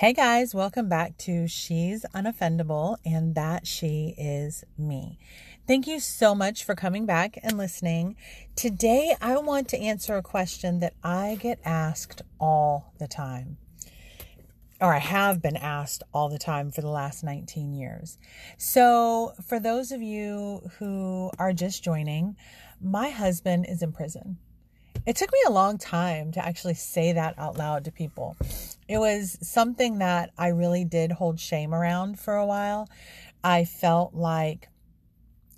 Hey guys, welcome back to She's Unoffendable and That She Is Me. Thank you so much for coming back and listening. Today, I want to answer a question that I get asked all the time, or I have been asked all the time for the last 19 years. So, for those of you who are just joining, my husband is in prison. It took me a long time to actually say that out loud to people. It was something that I really did hold shame around for a while. I felt like,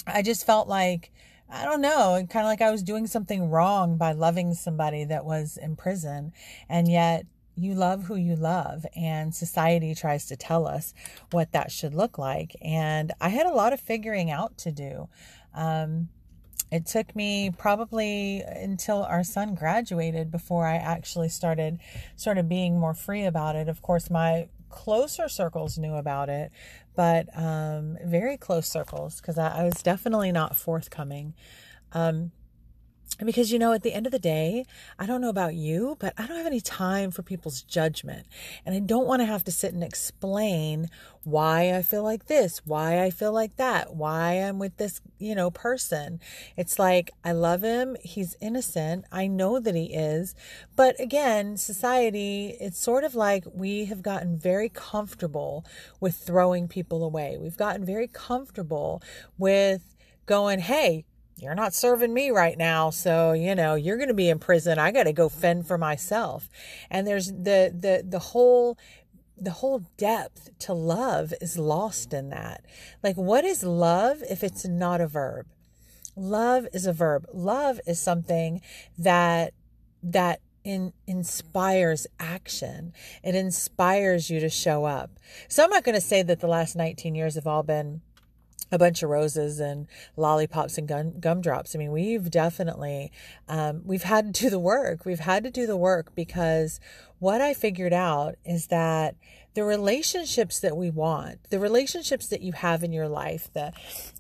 I just felt like, I don't know, kind of like I was doing something wrong by loving somebody that was in prison. And yet, you love who you love, and society tries to tell us what that should look like. And I had a lot of figuring out to do. Um, it took me probably until our son graduated before I actually started sort of being more free about it. Of course, my closer circles knew about it, but um, very close circles because I, I, was definitely not forthcoming. Um, because, you know, at the end of the day, I don't know about you, but I don't have any time for people's judgment. And I don't want to have to sit and explain why I feel like this, why I feel like that, why I'm with this, you know, person. It's like, I love him. He's innocent. I know that he is. But again, society, it's sort of like we have gotten very comfortable with throwing people away. We've gotten very comfortable with going, hey, you're not serving me right now so you know you're going to be in prison. I got to go fend for myself. And there's the the the whole the whole depth to love is lost in that. Like what is love if it's not a verb? Love is a verb. Love is something that that in, inspires action. It inspires you to show up. So I'm not going to say that the last 19 years have all been a bunch of roses and lollipops and gum, gumdrops. I mean, we've definitely, um, we've had to do the work. We've had to do the work because what I figured out is that the relationships that we want, the relationships that you have in your life, the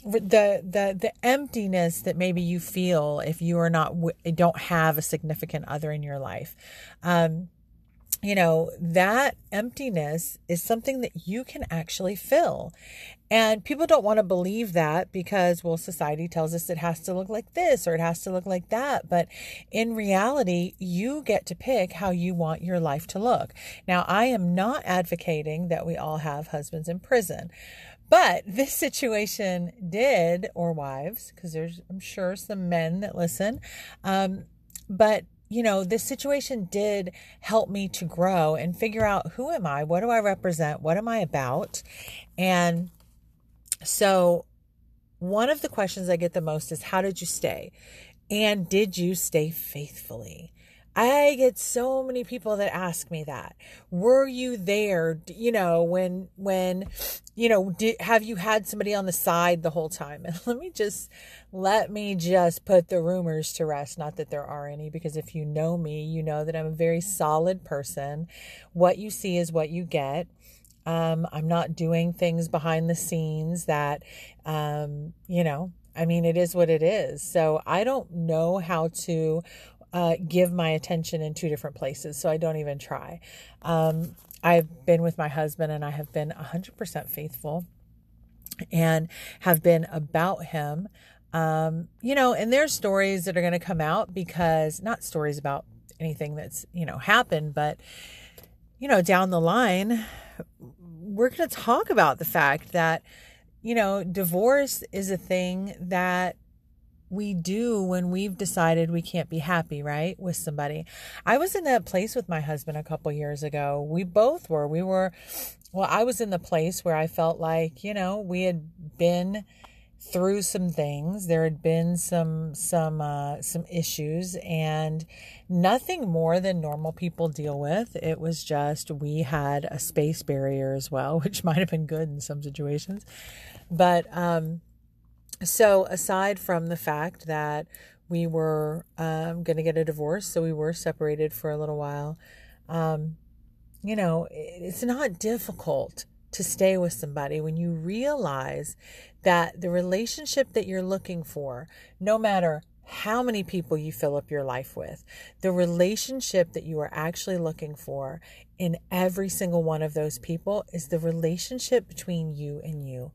the the the emptiness that maybe you feel if you are not don't have a significant other in your life, um, you know, that emptiness is something that you can actually fill. And people don't want to believe that because, well, society tells us it has to look like this or it has to look like that. But in reality, you get to pick how you want your life to look. Now, I am not advocating that we all have husbands in prison. But this situation did, or wives, because there's, I'm sure, some men that listen. Um, but you know, this situation did help me to grow and figure out who am I? What do I represent? What am I about? And so, one of the questions I get the most is how did you stay? And did you stay faithfully? I get so many people that ask me that. Were you there, you know, when when you know, did, have you had somebody on the side the whole time? And let me just let me just put the rumors to rest, not that there are any because if you know me, you know that I'm a very solid person. What you see is what you get. Um, I'm not doing things behind the scenes that um, you know, I mean, it is what it is. So I don't know how to uh, give my attention in two different places. So I don't even try. Um, I've been with my husband and I have been 100% faithful and have been about him. Um, you know, and there's stories that are going to come out because not stories about anything that's, you know, happened, but, you know, down the line, we're going to talk about the fact that, you know, divorce is a thing that we do when we've decided we can't be happy, right? With somebody. I was in that place with my husband a couple years ago. We both were. We were, well, I was in the place where I felt like, you know, we had been through some things. There had been some some uh, some issues, and nothing more than normal people deal with. It was just we had a space barrier as well, which might have been good in some situations, but um, so, aside from the fact that we were um, going to get a divorce, so we were separated for a little while, um, you know, it's not difficult to stay with somebody when you realize that the relationship that you're looking for, no matter how many people you fill up your life with. The relationship that you are actually looking for in every single one of those people is the relationship between you and you.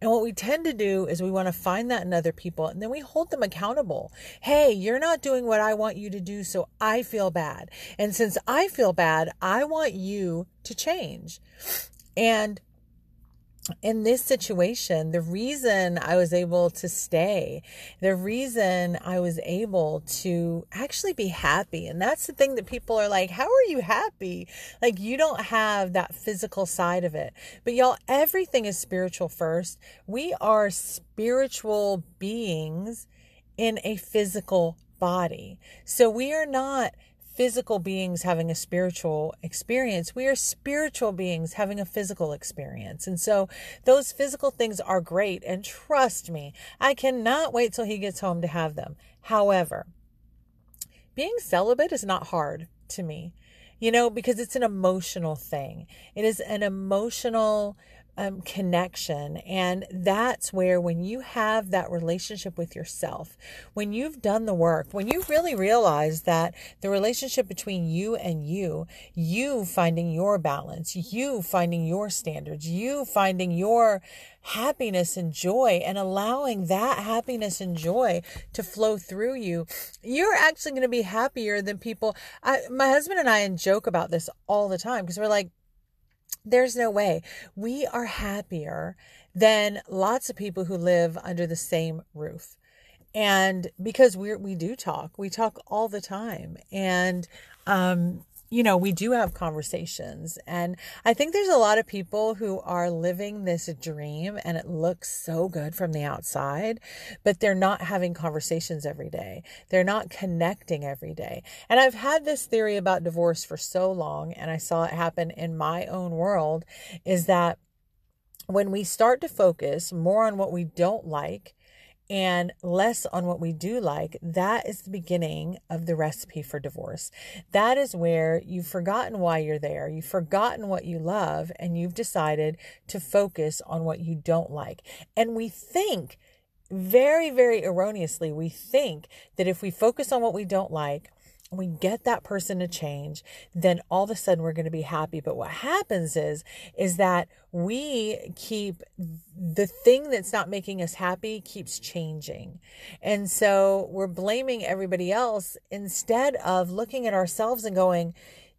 And what we tend to do is we want to find that in other people and then we hold them accountable. Hey, you're not doing what I want you to do, so I feel bad. And since I feel bad, I want you to change. And in this situation, the reason I was able to stay, the reason I was able to actually be happy, and that's the thing that people are like, How are you happy? Like, you don't have that physical side of it. But y'all, everything is spiritual first. We are spiritual beings in a physical body. So we are not physical beings having a spiritual experience. We are spiritual beings having a physical experience. And so those physical things are great. And trust me, I cannot wait till he gets home to have them. However, being celibate is not hard to me, you know, because it's an emotional thing. It is an emotional um, connection. And that's where, when you have that relationship with yourself, when you've done the work, when you really realize that the relationship between you and you, you finding your balance, you finding your standards, you finding your happiness and joy and allowing that happiness and joy to flow through you, you're actually going to be happier than people. I, my husband and I joke about this all the time because we're like, there's no way. We are happier than lots of people who live under the same roof. And because we we do talk, we talk all the time. And um you know, we do have conversations. And I think there's a lot of people who are living this dream and it looks so good from the outside, but they're not having conversations every day. They're not connecting every day. And I've had this theory about divorce for so long, and I saw it happen in my own world is that when we start to focus more on what we don't like and less on what we do like, that is the beginning of the recipe for divorce. That is where you've forgotten why you're there, you've forgotten what you love, and you've decided to focus on what you don't like. And we think, very, very erroneously, we think that if we focus on what we don't like, we get that person to change, then all of a sudden we're going to be happy. But what happens is, is that we keep the thing that's not making us happy keeps changing. And so we're blaming everybody else instead of looking at ourselves and going,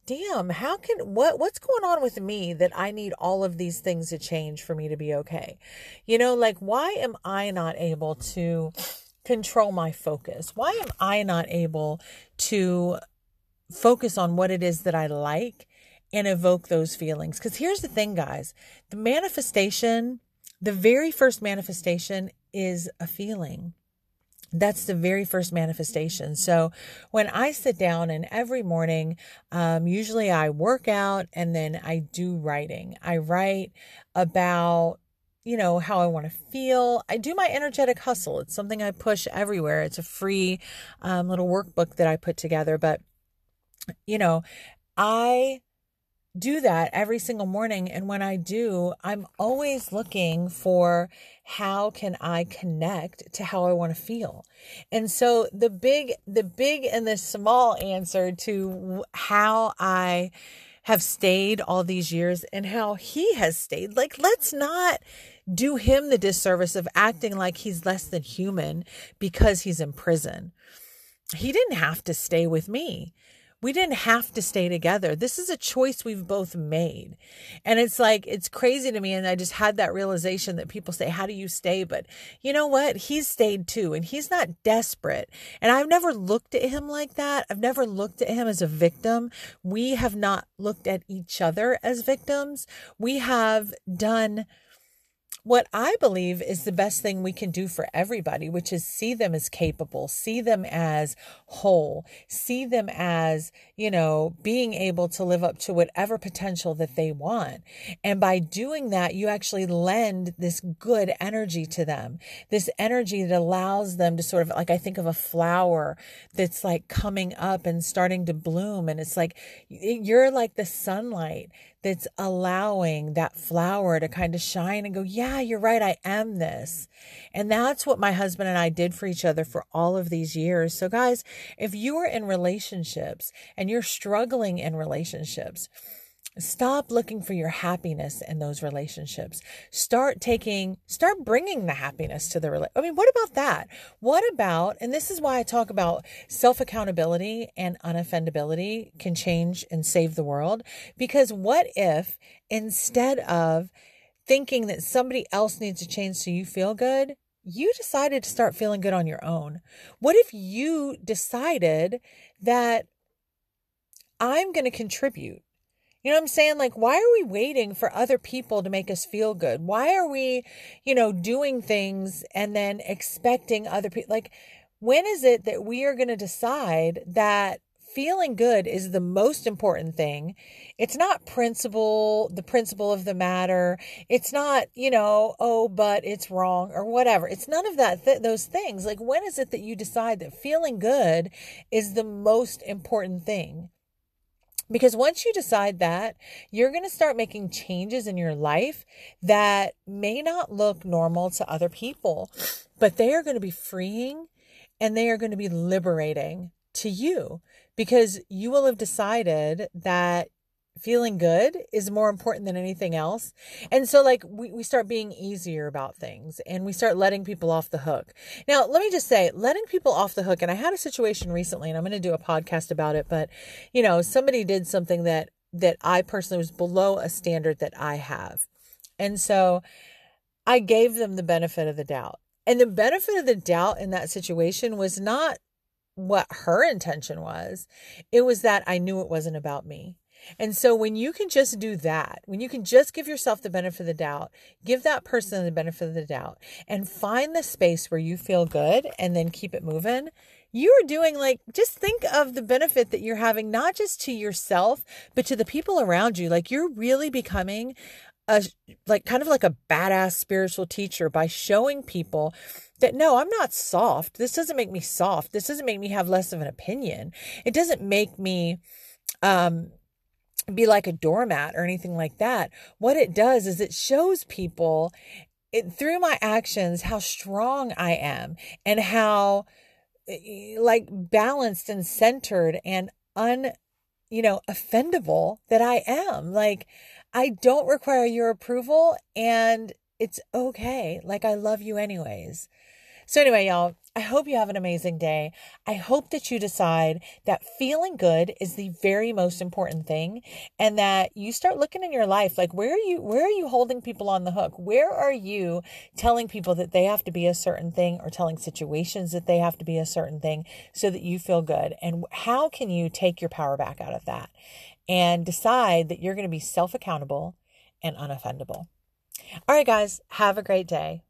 damn, how can what what's going on with me that I need all of these things to change for me to be okay? You know, like why am I not able to control my focus? Why am I not able to focus on what it is that I like and evoke those feelings? Because here's the thing, guys the manifestation, the very first manifestation is a feeling. That's the very first manifestation. So when I sit down and every morning, um, usually I work out and then I do writing. I write about you know, how I want to feel. I do my energetic hustle. It's something I push everywhere. It's a free um, little workbook that I put together. But, you know, I do that every single morning. And when I do, I'm always looking for how can I connect to how I want to feel. And so the big, the big and the small answer to how I have stayed all these years and how he has stayed. Like, let's not do him the disservice of acting like he's less than human because he's in prison. He didn't have to stay with me. We didn't have to stay together. This is a choice we've both made. And it's like, it's crazy to me. And I just had that realization that people say, How do you stay? But you know what? He's stayed too. And he's not desperate. And I've never looked at him like that. I've never looked at him as a victim. We have not looked at each other as victims. We have done what I believe is the best thing we can do for everybody, which is see them as capable, see them as whole, see them as, you know, being able to live up to whatever potential that they want. And by doing that, you actually lend this good energy to them, this energy that allows them to sort of, like, I think of a flower that's like coming up and starting to bloom. And it's like, you're like the sunlight that's allowing that flower to kind of shine and go, yeah, you're right. I am this. And that's what my husband and I did for each other for all of these years. So guys, if you are in relationships and you're struggling in relationships, Stop looking for your happiness in those relationships. Start taking, start bringing the happiness to the relationship. I mean, what about that? What about, and this is why I talk about self accountability and unoffendability can change and save the world. Because what if instead of thinking that somebody else needs to change so you feel good, you decided to start feeling good on your own? What if you decided that I'm going to contribute? You know what I'm saying? Like, why are we waiting for other people to make us feel good? Why are we, you know, doing things and then expecting other people? Like, when is it that we are going to decide that feeling good is the most important thing? It's not principle, the principle of the matter. It's not, you know, oh, but it's wrong or whatever. It's none of that, th- those things. Like, when is it that you decide that feeling good is the most important thing? Because once you decide that, you're going to start making changes in your life that may not look normal to other people, but they are going to be freeing and they are going to be liberating to you because you will have decided that feeling good is more important than anything else. And so like we, we start being easier about things and we start letting people off the hook. Now, let me just say, letting people off the hook, and I had a situation recently and I'm going to do a podcast about it, but you know, somebody did something that that I personally was below a standard that I have. And so I gave them the benefit of the doubt. And the benefit of the doubt in that situation was not what her intention was. It was that I knew it wasn't about me. And so when you can just do that, when you can just give yourself the benefit of the doubt, give that person the benefit of the doubt and find the space where you feel good and then keep it moving, you are doing like just think of the benefit that you're having not just to yourself but to the people around you like you're really becoming a like kind of like a badass spiritual teacher by showing people that no, I'm not soft. This doesn't make me soft. This doesn't make me have less of an opinion. It doesn't make me um be like a doormat or anything like that. What it does is it shows people it, through my actions how strong I am and how eh, like balanced and centered and un you know offendable that I am. Like I don't require your approval and it's okay. Like I love you anyways. So anyway, y'all, I hope you have an amazing day. I hope that you decide that feeling good is the very most important thing and that you start looking in your life like where are you where are you holding people on the hook? Where are you telling people that they have to be a certain thing or telling situations that they have to be a certain thing so that you feel good? And how can you take your power back out of that and decide that you're going to be self-accountable and unoffendable? All right guys, have a great day.